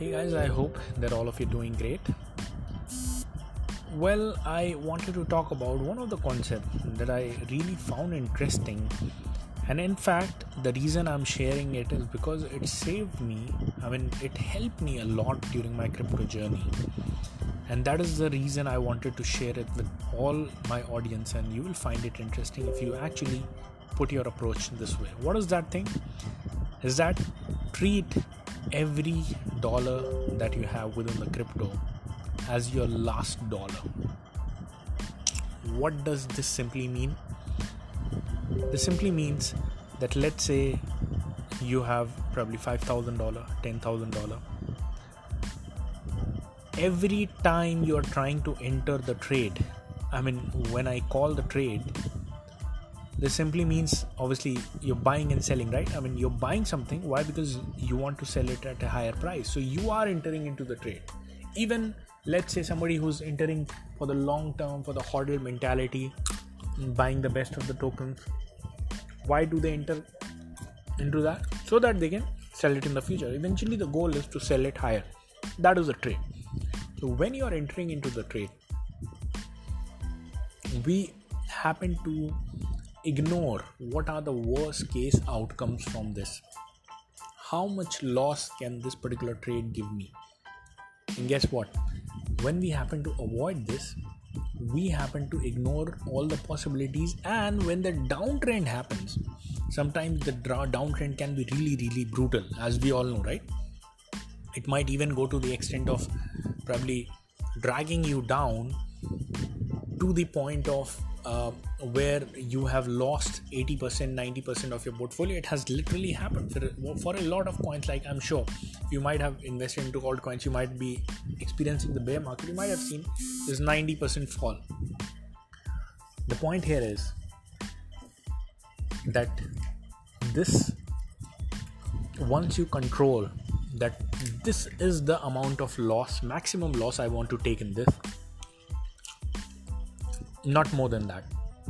Hey guys, I hope that all of you doing great. Well, I wanted to talk about one of the concepts that I really found interesting. And in fact, the reason I'm sharing it is because it saved me, I mean, it helped me a lot during my crypto journey. And that is the reason I wanted to share it with all my audience. And you will find it interesting if you actually put your approach this way. What is that thing? Is that treat every dollar that you have within the crypto as your last dollar. What does this simply mean? This simply means that let's say you have probably $5,000, $10,000. Every time you're trying to enter the trade, I mean, when I call the trade, this simply means obviously you're buying and selling right? I mean you're buying something. Why? Because you want to sell it at a higher price. So you are entering into the trade. Even let's say somebody who's entering for the long term for the hodl mentality buying the best of the tokens. Why do they enter into that? So that they can sell it in the future. Eventually the goal is to sell it higher. That is the trade. So when you are entering into the trade we happen to ignore what are the worst case outcomes from this. How much loss can this particular trade give me? And guess what? When we happen to avoid this we happen to ignore all the possibilities and when the downtrend happens sometimes the downtrend can be really really brutal as we all know right? It might even go to the extent of probably dragging you down to the point of uh, where you have lost 80% 90% of your portfolio. It has literally happened for, for a lot of coins. Like i'm sure you might have invested into altcoins you might be experiencing the bear market. You might have seen this 90% fall. The point here is that this once you control that this is the amount of loss maximum loss i want to take in this not more than that.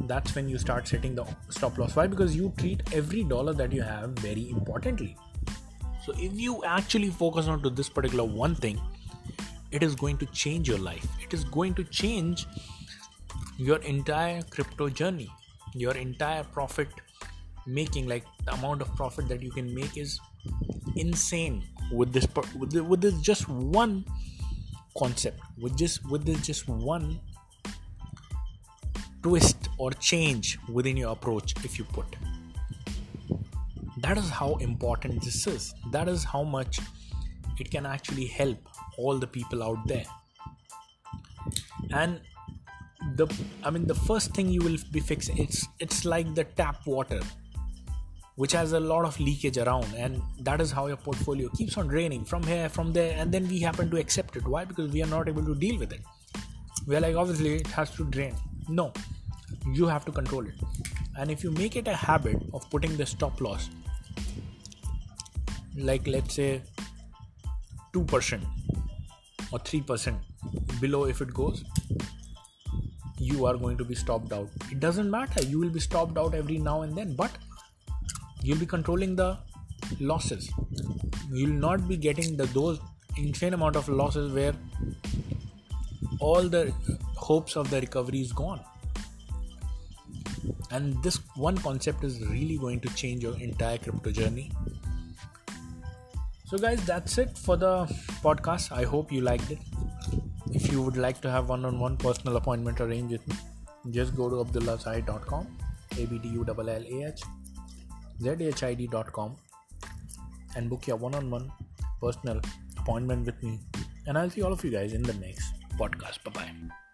That's when you start setting the stop loss. Why? Because you treat every dollar that you have very importantly. So if you actually focus on to this particular one thing it is going to change your life. It is going to change your entire crypto journey. Your entire profit making like the amount of profit that you can make is insane with this with, this, just one concept with just with this just one twist or change within your approach if you put. That is how important this is. That is how much it can actually help all the people out there. And the I mean the first thing you will be fixing it's it's like the tap water which has a lot of leakage around and that is how your portfolio keeps on draining from here from there and then we happen to accept it why because we are not able to deal with it we're like obviously it has to drain no you have to control it. And if you make it a habit of putting the stop loss like let's say 2% or 3% below if it goes you are going to be stopped out. It doesn't matter. You will be stopped out every now and then but you'll be controlling the losses. You'll not be getting the those insane amount of losses where all the hopes of the recovery is gone. And this one concept is really going to change your entire crypto journey. So guys that's it for the podcast. I hope you liked it. If you would like to have one-on-one personal appointment arranged with me just go to abdullahzahid.com a-b-d-u-l-l-a-h and book your one-on-one personal appointment with me. And i'll see all of you guys in the next podcast. Bye bye